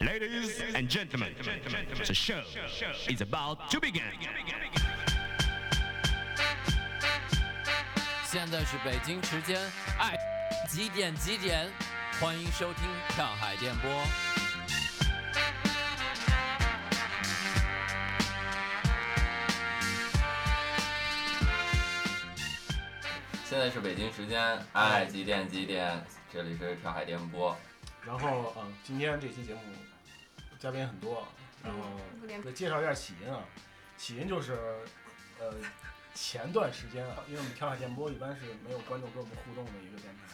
Ladies and gentlemen, the show is about to begin. 现在是北京时间，哎，几点几点？欢迎收听上海电波。现在是北京时间，哎，几点几点？这里是跳海电波。然后啊，今天这期节目嘉宾很多，然后得介绍一下起因啊。起因就是呃前段时间啊，因为我们跳海电波一般是没有观众跟我们互动的一个电台，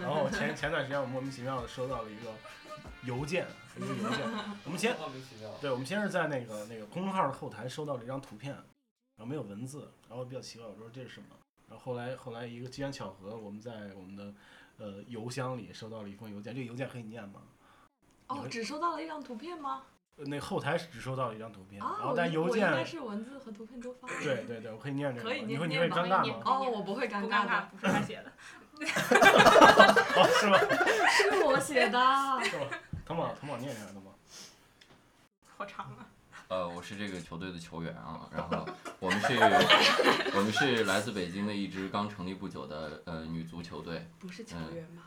然后 然后前前段时间我莫名其妙的收到了一个邮件，一个邮件。我们先对，我们先是在那个那个公众号的后台收到了一张图片，然后没有文字，然后比较奇怪，我说这是什么？然后后来后来一个机缘巧合，我们在我们的呃邮箱里收到了一封邮件，这个邮件可以念吗？哦，只收到了一张图片吗？呃那后台只收到了一张图片，啊，然后但邮件应该是文字和图片都发。对对对，我可以念这个，可以念你会你会尴尬吗？哦，我不会尴尬的，不是他写的。哦，是吗？是我写的。是吗？腾宝腾宝念一下，腾宝。好长啊！呃，我是这个球队的球员啊，然后我们是，我们是来自北京的一支刚成立不久的呃女足球队。不是球员吗？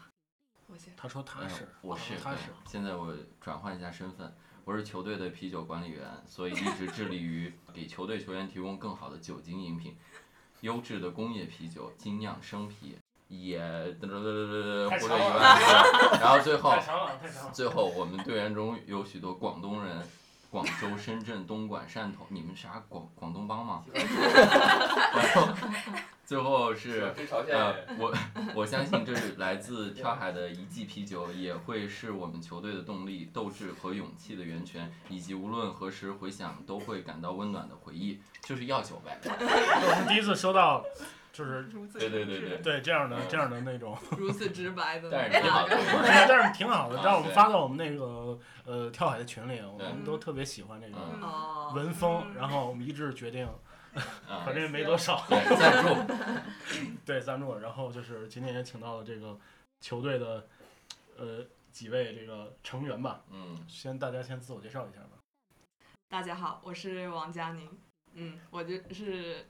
我先。他说他嗯是，我是，他是对。现在我转换一下身份，我是球队的啤酒管理员，所以一直致力于给球队球员提供更好的酒精饮品，优质的工业啤酒、精酿生啤，也嘚嘚嘚嘚嘚太或者一万，然后最后。最后，我们队员中有许多广东人，广州、深圳、东莞、汕头，你们啥广广东帮吗？然后最后是呃，我我相信这是来自 跳海的一季啤酒，也会是我们球队的动力、斗志和勇气的源泉，以及无论何时回想都会感到温暖的回忆，就是药酒呗。我们第一次收到，就是如此对对对对。对这样的这样的那种，如此直白的。但是挺好的，但是挺好的，我们发到我们那个呃跳海的群里，我们都特别喜欢这个嗯。哦。文风，然后我们一致决定，啊。反正也没多少，赞助，对赞助，然后就是今天也请到了这个球队的呃几位这个成员吧，嗯，先大家先自我介绍一下吧。大家好，我是王佳宁。嗯，我就是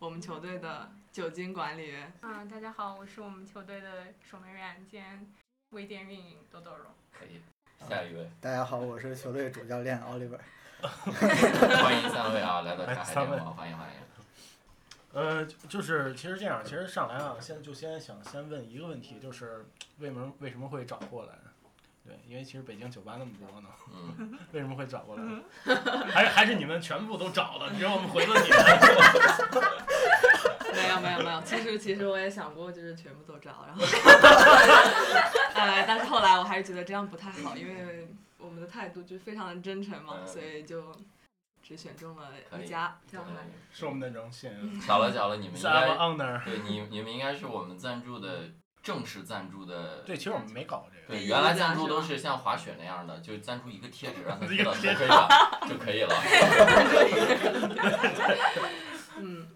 我们球队的酒精管理员。啊，大家好，我是我们球队的守门员兼微店运营豆豆蓉。可以，下一位。大家好，我是球队主教练奥利维。欢迎三位啊，来到茶海三位电波，欢迎欢迎。呃，就是其实这样，其实上来啊，先就先想先问一个问题，就是为什么为什么会找过来？对，因为其实北京酒吧那么多呢，嗯，为什么会找过来？还是还是你们全部都找了，只有我们回了你们？其实我也想过，就是全部都招，然后，呃，但是后来我还是觉得这样不太好，因为我们的态度就是非常的真诚嘛，嗯所以就只选中了可以一家，这样还。是我们的荣幸巧了巧了，你们应该。对你你们应该是我们赞助的正式赞助的。对，其实我们没搞这个。对，原来赞助都是像滑雪那样的，就赞助一个贴纸，让它 一个贴到头贴盔上就可以了。嗯。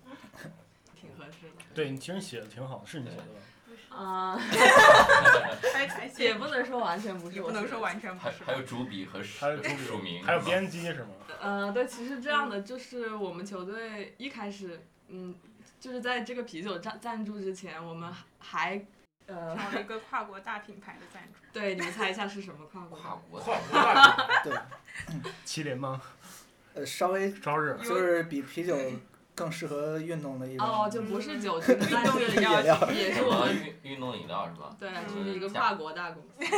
对你其实写的挺好，是你写的吧？啊、才才也不能说完全不是不能说完全不是。还有主笔和署还有主笔署名，还有编辑是吗？呃，对，其实这样的就是我们球队一开始，嗯，就是在这个啤酒赞赞助之前，我们还呃，找了一个跨国大品牌的赞助，对，你们猜一下是什么跨国？跨国跨国大对，麒麟吗？呃，稍微稍日。就是比啤酒更适合运动的一种。哦，就不是酒精，运动饮料也是我们运运动饮料是吧？对，就是一个跨国大公司。什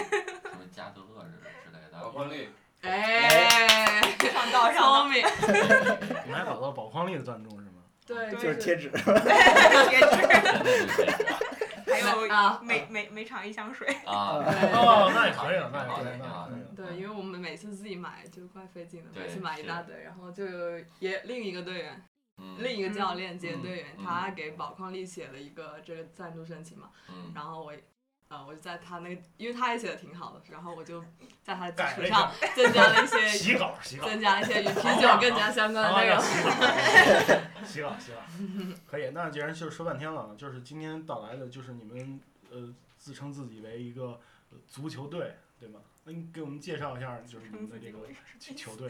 么加德乐之之类的。宝矿力。哎，上道上聪明，你们还找到宝矿力的赞助是吗？对，就就是贴纸。贴纸，还有啊每每每场一箱水。啊，哦，那也可以了，那也那也可以了。对，因为我们每次自己买就怪费劲的，每次买一大堆，然后就有也另一个队员，嗯另一个教练兼队员，嗯他给宝矿力写了一个这个赞助申请嘛，嗯，然后我，呃，我就在他那个，因为他也写的挺好的，然后我就在他的基础上增加了一些，洗稿，洗稿，增加了一些与啤酒更加相关的内容。洗稿，洗稿，可以。那既然就是说半天了，就是今天到来的，就是你们呃自称自己为一个呃足球队，对吗？那你给我们介绍一下，就是你们的这个球队。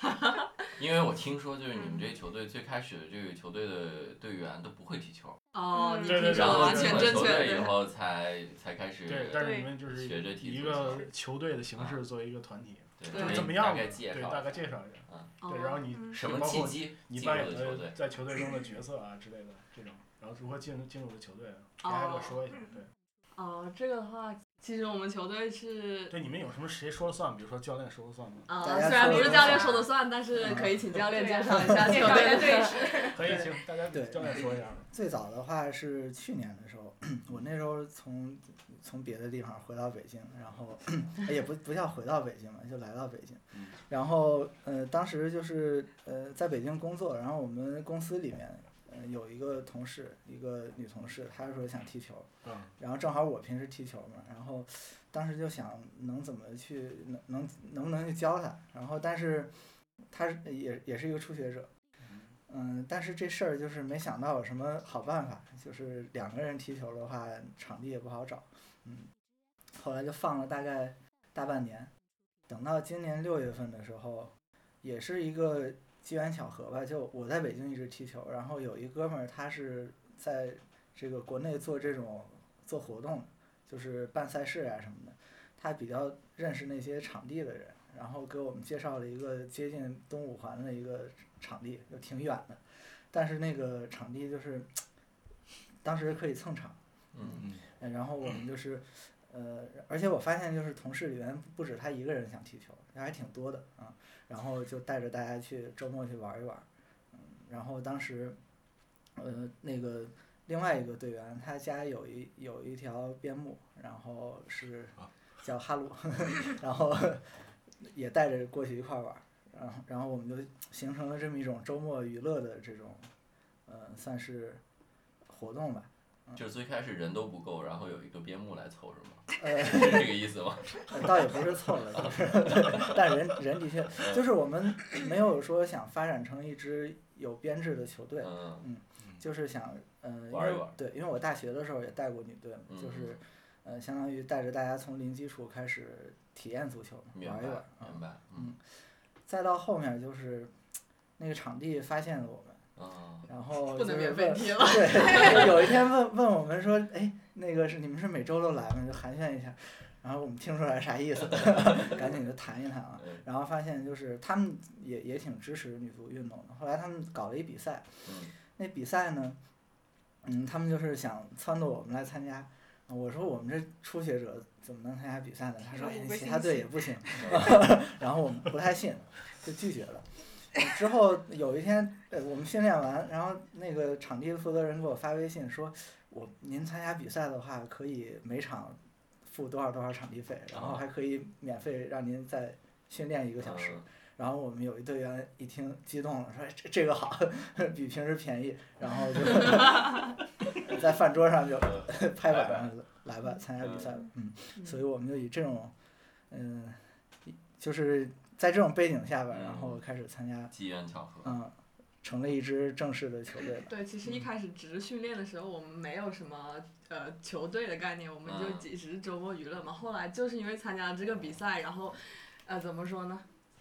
因为我听说，就是你们这球队最开始的这个球队的队员都不会踢球。哦，嗯你对对对听说完全正球队以确。后才才开始对，但是你们就是学着踢以一个球队的形式作为一个团体，对对可以怎么样大概介对，绍大概介绍一下。哦对，然后你嗯什么契机进你扮演入的球队？在球队中的角色啊之类的这种，然后如何进入进入的球队，大家给我说一下。对，哦，这个的话，其实我们球队是。对，你们有什么谁说了算？比如说教练说了算吗？啊，虽然不是教练说了算，但是可以请教练介绍一下介球队史。可以，请大家对教练说一下。最早的话是去年的时候，我那时候从从别的地方回到北京，然后也不不叫回到北京吧，就来到北京嗯。然后呃，当时就是呃在北京工作，然后我们公司里面呃有一个同事，一个女同事，她说想踢球，嗯然后正好我平时踢球嘛，然后当时就想能怎么去能能能不能去教她，然后但是她也也是一个初学者，嗯，但是这事儿就是没想到有什么好办法，就是两个人踢球的话，场地也不好找，嗯，后来就放了大概大半年，等到今年六月份的时候，也是一个机缘巧合吧，就我在北京一直踢球，然后有一哥们儿他是在这个国内做这种做活动，就是办赛事啊什么的，他比较认识那些场地的人，然后给我们介绍了一个接近东五环的一个场地，就挺远的，但是那个场地就是 当时可以蹭场，嗯嗯。呃然后我们就是，呃，而且我发现就是同事里面不止他一个人想踢球，还挺多的啊。然后就带着大家去周末去玩一玩，嗯，然后当时，呃，那个另外一个队员他家有一有一条边牧，然后是叫哈鲁，然后也带着过去一块儿玩儿，然后然后我们就形成了这么一种周末娱乐的这种，呃，算是活动吧。就是最开始人都不够，然后有一个边牧来凑是吗？呃，是这个意思吗？呃倒也不是凑了，就是，但人人的确就是我们没有说想发展成一支有编制的球队，嗯就是想，呃，因玩一玩为对，因为我大学的时候也带过女队嘛，就是，呃，相当于带着大家从零基础开始体验足球嘛，玩一玩，啊明白，嗯再到后面就是那个场地发现了我们。啊，然后不能就是问免费踢 了对，有一天问问我们说，哎，那个是你们是每周都来吗？就寒暄一下，然后我们听出来啥意思，赶紧就谈一谈啊。嗯然后发现就是他们也也挺支持女足运动的。后来他们搞了一比赛，嗯那比赛呢，嗯，他们就是想撺掇我们来参加。我说我们这初学者怎么能参加比赛呢？他说，哎其他队也不行。然后我们不太信，就拒绝了。之后有一天，呃，我们训练完，然后那个场地的负责人给我发微信说，我您参加比赛的话，可以每场付多少多少场地费，然后还可以免费让您再训练一个小时。嗯。然后我们有一队员一听激动了，说这这个好，比平时便宜，然后就 在饭桌上就拍板上来吧，参加比赛吧，嗯，所以我们就以这种，嗯，就是在这种背景下吧，然后开始参加，机缘巧合，嗯，成了一支正式的球队了。对，其实一开始只是训练的时候，我们没有什么呃球队的概念，我们就嗯只是周末娱乐嘛。后来就是因为参加了这个比赛，然后呃怎么说呢？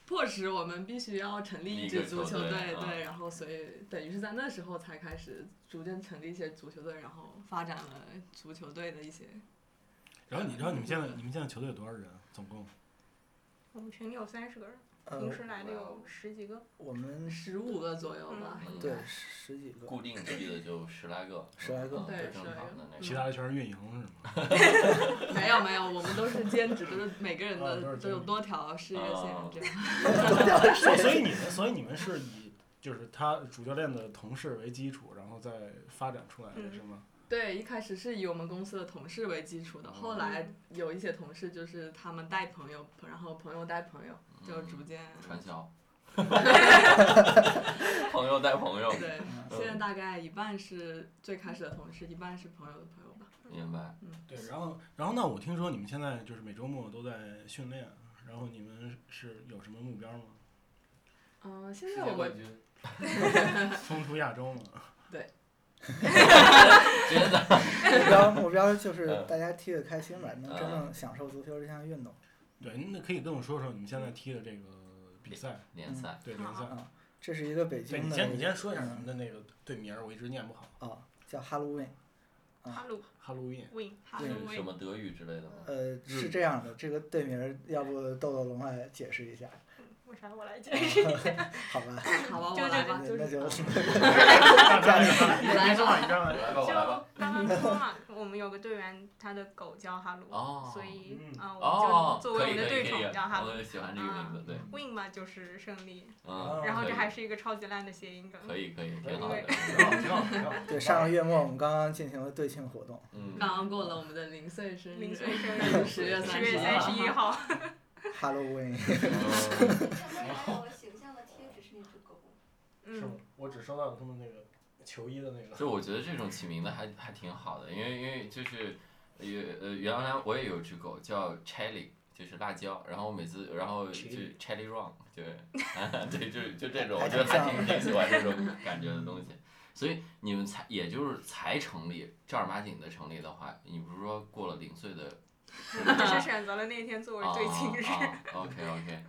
迫使我们必须要成立一支足球队，啊对，然后所以等于是在那时候才开始逐渐成立一些足球队，然后发展了足球队的一些。然后你，知道你们现在，你们现在球队有多少人？啊总共？我们群里有三十个人，呃平，时来的有十几个。我们 十五个左右吧，嗯对十几个，固定记的就 十来个，十来个嗯对正十来个常的那其。他的全是运营是吗？没有没有，我们都是兼职，都是每个人的都有多条事业线啊这样。所以所以你们，所以你们是以就是他主教练的同事为基础，然后再发展出来的嗯是吗？对，一开始是以我们公司的同事为基础的，后来有一些同事就是他们带朋友，然后朋友带朋友，就逐渐。传销，朋友带朋友，对，现在大概一半是最开始的同事，一半是朋友的朋友吧。明白？嗯对，然后然后那我听说你们现在就是每周末都在训练，然后你们是有什么目标吗？嗯、现在我们军，冲出亚洲吗？真的，目标目标就是嗯大家踢得开心吧，能真嗯正享受足球这项运动。对，那可以跟我说说你们现在踢的这个比赛联赛，对联赛。啊，这是一个北，京的。你先你先说一下你们的那个队名，我一直念不好。哦，叫 Halloween。哈鲁 Halloween。win 哈鲁是什么德语之类的吗？呃，是这样的，这个队名要不豆豆龙来解释一下？为啥我来解释一下？好吧，好吧，就我来吧，那就加 你上，你你说话，你来吧，就来吧。刚刚说嘛，我们有个队员，他的狗叫哈鲁，哦。所以嗯。啊，我哦们就，作为我们的队宠叫哈鲁我喜欢这个名字，对，，win 嘛就是胜利，嗯，然后这还是一个超级烂的谐音梗。可以可以，挺好的，挺好，挺好，对，上个月末我们刚刚进行了队庆活动。嗯，刚刚过了我们的零岁生日，零岁生日。十月十十月三十一号，，Halloween。嗯还有个形象的贴纸是那只狗，是？我只收到了他们那个球衣的那个。就我觉得这种起名的还还挺好的，因为因为就是，原呃原来我也有只狗叫 Chili，就是辣椒，然后我每次然后就 Chili Chili Run，对，对，就就这种，我觉得还挺挺喜欢这种感觉的东西。所以你们才也就是才成立正儿八经的成立的话，你不是说过了零岁的 只是选择了那天作为啊最庆日。啊，OK OK。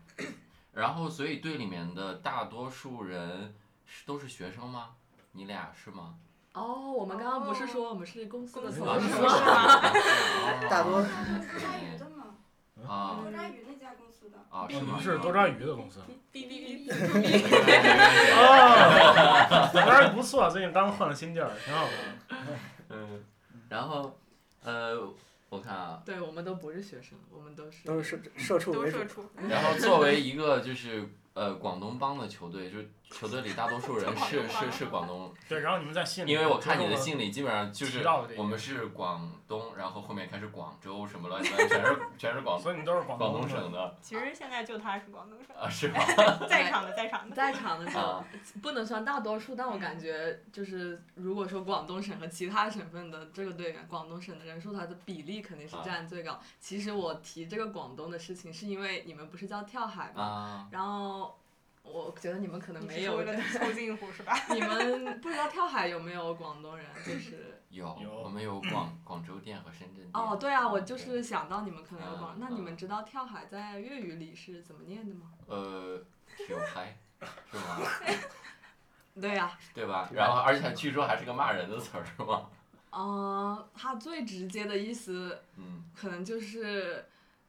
然后，所以队里面的大多数人是都是学生吗？你俩是吗？哦，我们刚刚不是说我们是公司的同事吗？吗 大多多抓鱼的嘛，啊多抓鱼那家公司的。啊，是？是多抓鱼的公司。哔哔哔，哦，多抓鱼不错，最近刚换了新地儿，挺好的。嗯，然后，呃，我看啊，对，我们都不是学生，我们都是都是社社畜为主都社。畜。然后作为一个就是呃广东帮的球队，就是球队里大多数人 是是是广东，对，然后你们在信里，因为我看你的信里基本上就是我们是广东，然后后面开始广州什么乱七八糟，全是全是广所以你都是广广东东省的其实现在就他是广东省，啊，是吗？在场的在场的。在场的时候啊，不能算大多数，但我感觉就是如果说广东省和其他省份的这个队员，广东省的人数它的比例肯定是占最高。其实我提这个广东的事情，是因为你们不是叫跳海吗？啊，然后我觉得你们可能没有为了凑 近乎是吧？你们不知道跳海有没有广东人？就是有有我们有广 广州店和深圳店。哦，对啊，我就是想到你们可能有广嗯，那你们嗯知道跳海在粤语里是怎么念的吗？呃，跳海是吗？对呀、对吧？然后而且据说还是个骂人的词儿是吗？嗯、它最直接的意思嗯，可能就是，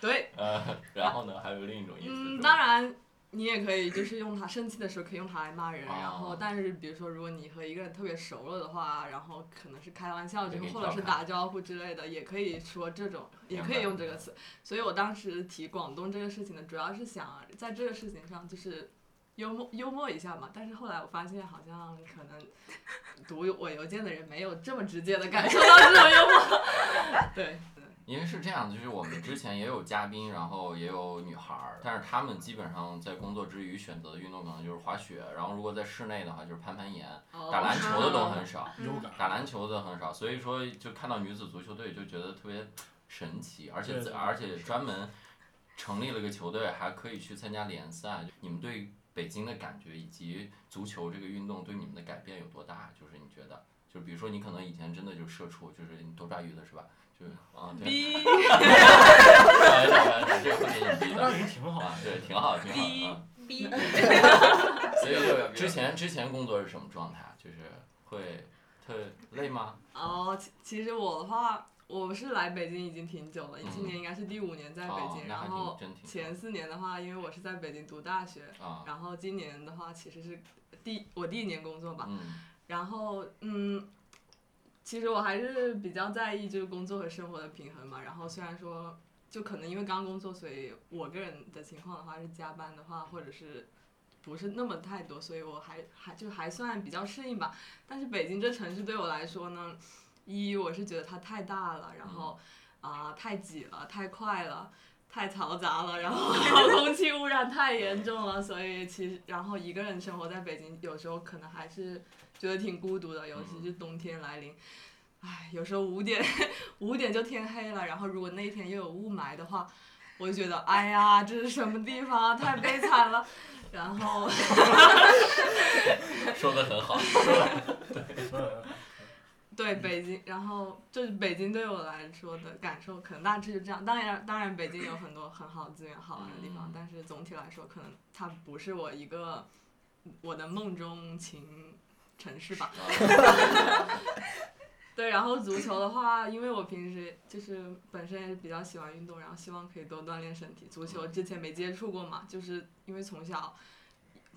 对，呃，然后呢，还有另一种意思嗯，当然。你也可以就是用它生气的时候可以用它来骂人，哦然后但是比如说如果你和一个人特别熟了的话，然后可能是开玩笑之也可以后或者是打招呼之类的，也可以说这种，也可以用这个词。所以我当时提广东这个事情呢，主要是想在这个事情上就是幽默幽默一下嘛。但是后来我发现好像可能读我邮件的人没有这么直接的感受到这种幽默。对，因为是这样，就是我们之前也有嘉宾，然后也有女孩儿，但是他们基本上在工作之余选择的运动可能就是滑雪，然后如果在室内的话就是攀攀岩，打篮球的都很少，打篮球的很少，所以说就看到女子足球队就觉得特别神奇，而且而且专门成立了个球队，还可以去参加联赛。你们对北京的感觉以及足球这个运动对你们的改变有多大？就是你觉得，就比如说你可能以前真的就是社畜，就是你多抓鱼的是吧？就是啊，对，逼开玩笑开玩笑，这个会给你逼那的。你挺好。啊，对，挺好，挺好啊。逼，所以就之前之前工作是什么状态？就是会特累吗？哦，其其实我的话，我是来北京已经挺久了，今年应该是第五年在北京，哦那还挺然后前四年的话，因为我是在北京读大学，啊，然后今年的话其实是第我第一年工作吧，嗯然后嗯，其实我还是比较在意就是工作和生活的平衡嘛。然后虽然说就可能因为刚工作，所以我个人的情况的话是加班的话，或者是不是那么太多，所以我还还就还算比较适应吧。但是北京这城市对我来说呢，一我是觉得它太大了，然后啊、太挤了，太快了。太嘈杂了，然后 空气污染太严重了，所以其实然后一个人生活在北京，有时候可能还是觉得挺孤独的，尤其是冬天来临。唉，有时候五点五点就天黑了，然后如果那一天又有雾霾的话，我就觉得哎呀，这是什么地方啊，太悲惨了。然后 说的很好，对，对北京，然后就是北京对我来说的感受，可能大致就这样。当然，当然北京有很多很好的资源、好玩的地方，嗯但是总体来说，可能它不是我一个我的梦中情城市吧。对，然后足球的话，因为我平时就是本身也是比较喜欢运动，然后希望可以多锻炼身体。足球之前没接触过嘛，就是因为从小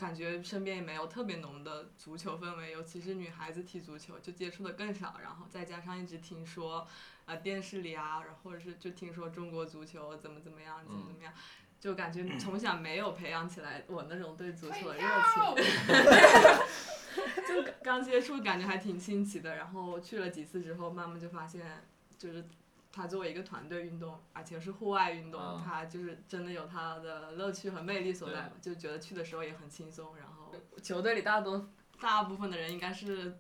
感觉身边也没有特别浓的足球氛围，尤其是女孩子踢足球就接触的更少，然后再加上一直听说，呃，电视里啊，然后或者是就听说中国足球怎么怎么样，怎么怎么样。就感觉从小没有培养起来我那种对足球的热情，就刚刚接触感觉还挺新奇的，然后去了几次之后，慢慢就发现，就是它作为一个团队运动，而且是户外运动，嗯它就是真的有它的乐趣和魅力所在吧，就觉得去的时候也很轻松，然后球队里大多大部分的人应该是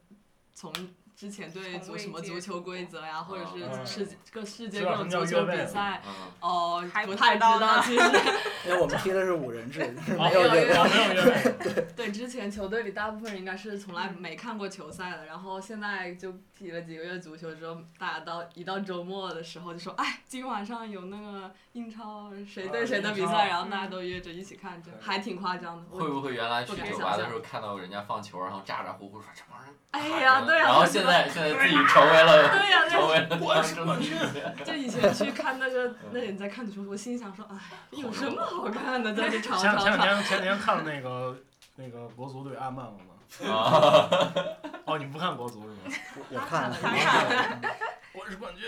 从。之前对足什么足球规则呀，或者嗯是世界各世界各种足球比赛，嗯，哦，还不不太知知道其实。因为我们踢的是五人制，没有越位。哦没有越位，对，之前球队里大部分人应该是从来没看过球赛的，然后现在就踢了几个月足球之后，大家到一到周末的时候就说，哎，今晚上有那个英超谁对谁的比赛，然后大家都约着一起看，就还挺夸张的。我会不会原来去酒想象吧的时候看到人家放球，然后咋咋呼呼说这帮人哎呀对然后现在现在自己成为了对呀、成为了我是当中的就以前去看那个那人在看足球，我心想说，哎，有什么好看的，在这吵前前两吵吵。天前两天看那个那个国足对阿曼了吗？啊，哦，你不看国足是吗？我看了，我是冠军，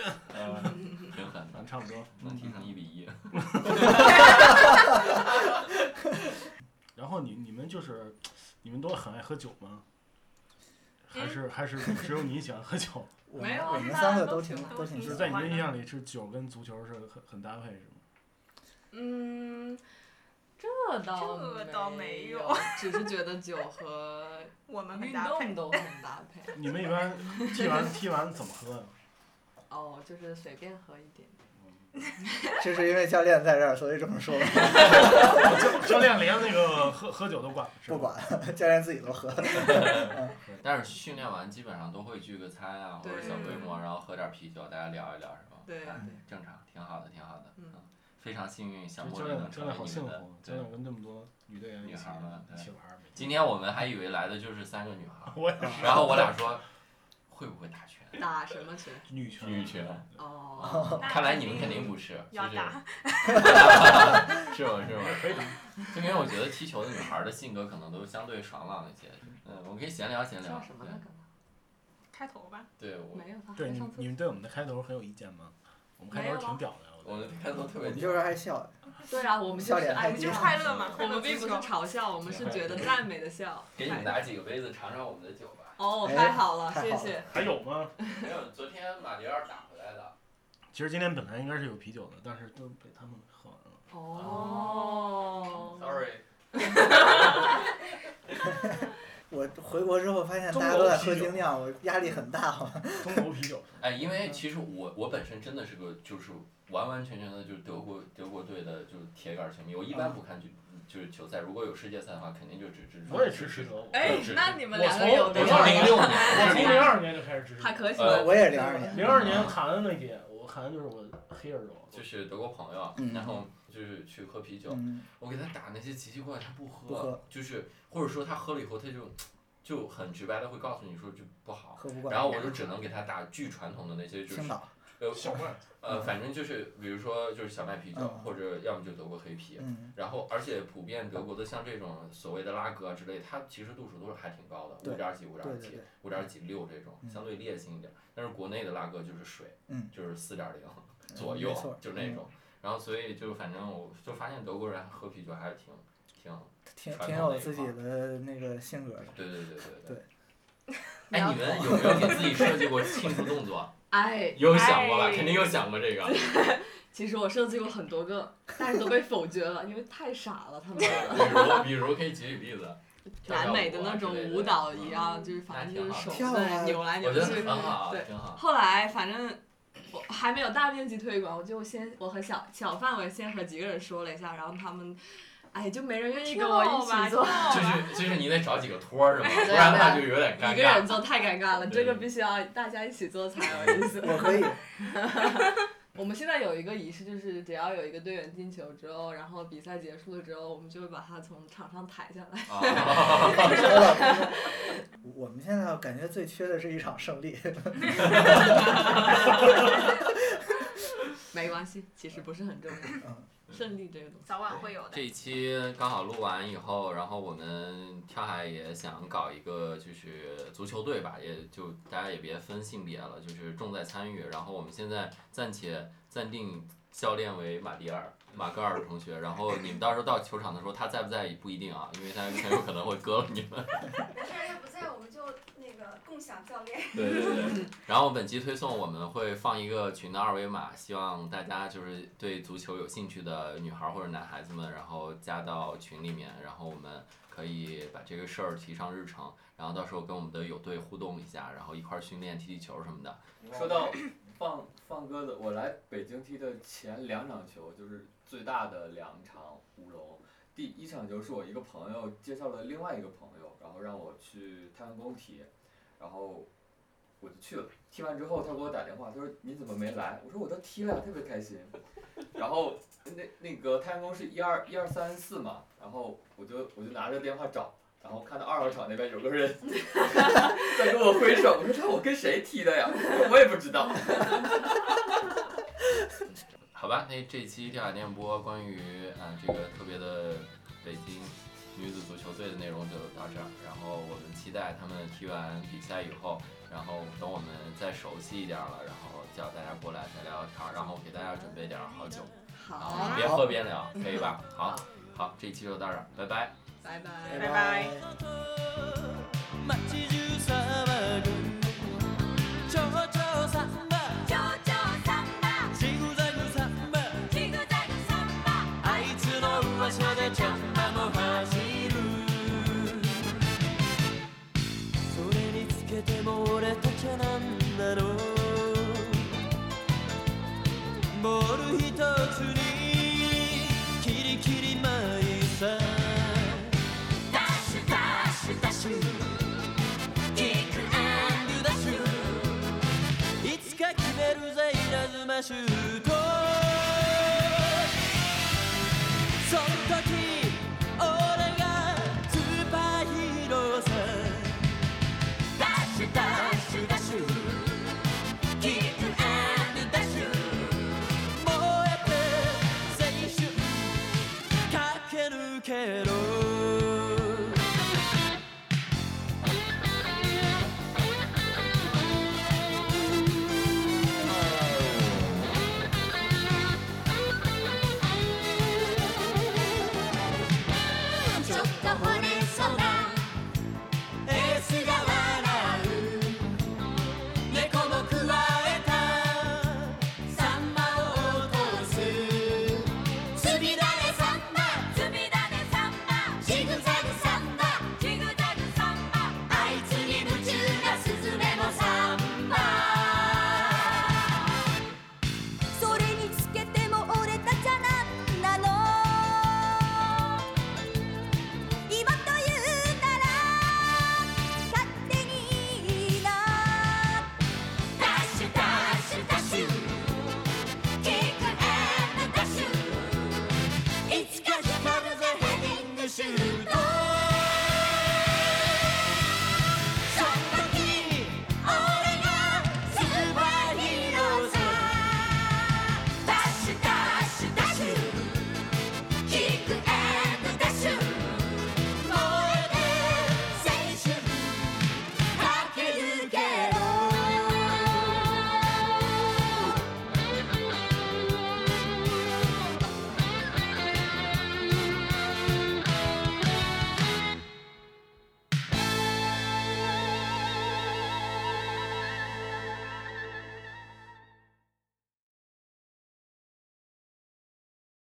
挺狠的，咱差不多。能踢成一比一。然后你你们就是，你们都很爱喝酒吗？还是还是只有你喜欢喝酒？我没有们我们三个都挺挺都挺就是喜欢在你的印象里，是酒跟足球是很很搭配是吗？嗯，这倒这倒没有有，只是觉得酒和 我们运动都很搭配。你们一般踢完踢完怎么喝呀？哦，就是随便喝一点。这是因为教练在这儿，所以这么说。教教练连那个喝喝酒都管是吧不管，教练自己都喝。但是训练完基本上都会聚个餐啊，或者小规模，然后喝点啤酒，大家聊一聊是吧？对哎正常，挺好的，挺好的。嗯非常幸运，小教茉莉能练教练成为你们的好幸福啊，教对练。跟这么多女队员一女起孩们一起玩今天我们还以为来的就是三个女孩儿，我也是然后我俩说会不会打拳？打什么拳？女拳，女拳。哦，看来你们肯定不是，就是要打，是吗？是吗？可以打。就因为我觉得踢球的女孩儿的性格可能都相对爽朗一些。嗯，我们可以闲聊闲聊。叫什么对那个？开头吧。对，我没有，他对，你们对我们的开头很有意见吗？我们开头挺屌的，我我们开头特我别们就是爱笑，对啊，我们笑就是爱点太低了我们就快乐嘛，我们并不是嘲笑，我们是觉得赞美的笑。给你们拿几个杯子尝尝我们的酒吧。哦，哎太好了，太好谢谢。还有吗？没有，昨天马迭尔打回来的。其实今天本来应该是有啤酒的，但是都被他们喝完了。哦。Sorry。我回国之后发现大家都在喝精酿，我压力很大。中国啤酒是吧？哎，因为其实我我本身真的是个就是完完全全的就是德国德国队的就是铁杆球迷，我一般不看就就是球赛，如果有世界赛的话，肯定就只支持。我也支持德国。哎，那你们两个有我我从零六年，我从零二年就开始支持。还可喜呃欢。我也是零二年。零二年卡恩那届，我卡恩就是我黑耳朵。就是德国朋友，嗯然后就是去喝啤酒，嗯，我给他打那些奇奇怪怪，他不喝，不喝就是或者说他喝了以后他就就很直白的会告诉你说就不好，喝不惯。然后我就只能给他打巨传统的那些就是。呃小麦。呃反正就是比如说就是小麦啤酒、嗯或者要么就德国黑啤，嗯，然后而且普遍德国的像这种所谓的拉格啊之类，它其实度数都是还挺高的，五点儿几五点儿几。五点儿几六这种嗯相对烈性一点，但是国内的拉格就是水，嗯就是四点零左右，就那种。然后所以就反正我就发现德国人喝啤酒还是挺挺，挺传挺有自己的那个性格的。对对对对对。哎，你们有没有给自己设计过庆祝动作？哎，有想过吧？哎肯定有想过这个。其实我设计过很多个，但是都被否决了，因为太傻了，他们。比 如，比如可以举举例子。南美的那种舞蹈一样，就是反正就是手在扭来扭去。对，后来反正我还没有大面积推广，我就先我和小小范围先和几个人说了一下，然后他们，哎，就没人愿意跟我一起做。就是就是你得找几个托儿是吗？不然那就有点尴尬。一个人做太尴尬了，这个必须要大家一起做才有意思。我可以。我们现在有一个仪式，就是只要有一个队员进球之后，然后比赛结束了之后，我们就会把他从场上抬下来。我们现在感觉最缺的是一场胜利。没关系，其实不是很重要。胜利这个东西，早晚会有的。这一期刚好录完以后，然后我们跳海也想搞一个就是足球队吧，也就大家也别分性别了，就是重在参与。然后我们现在暂且暂定教练为马蒂尔。马格尔同学，然后你们到时候到球场的时候，他在不在也不一定啊，因为他很有可能会割了你们。没事，要不在我们就那个共享教练。对对对。然后本期推送我们会放一个群的二维码，希望大家就是对足球有兴趣的女孩或者男孩子们，然后加到群里面，然后我们可以把这个事儿提上日程，然后到时候跟我们的友队互动一下，然后一块儿训练踢踢球什么的。说到 放放鸽子，我来北京踢的前两场球就是。最大的两场乌龙，第一场球是我一个朋友介绍了另外一个朋友，然后让我去太阳宫踢，然后我就去了。踢完之后，他给我打电话，他说你怎么没来？我说我都踢了，特别开心。然后那那个太阳宫是一二一二三四嘛，然后我就我就拿着电话找，然后看到二号场那边有个人 在跟我挥手，我说我跟谁踢的呀？我也不知道。好吧，那这期跳海电波关于啊这个特别的北京女子足球队的内容就到这儿，然后我们期待他们踢完比赛以后，然后等我们再熟悉一点了，然后叫大家过来再聊聊天，然后给大家准备点好酒，好，边喝边聊，可以吧？好，好，这一期就到这儿，拜拜，拜拜，拜拜。 오래 쫓아난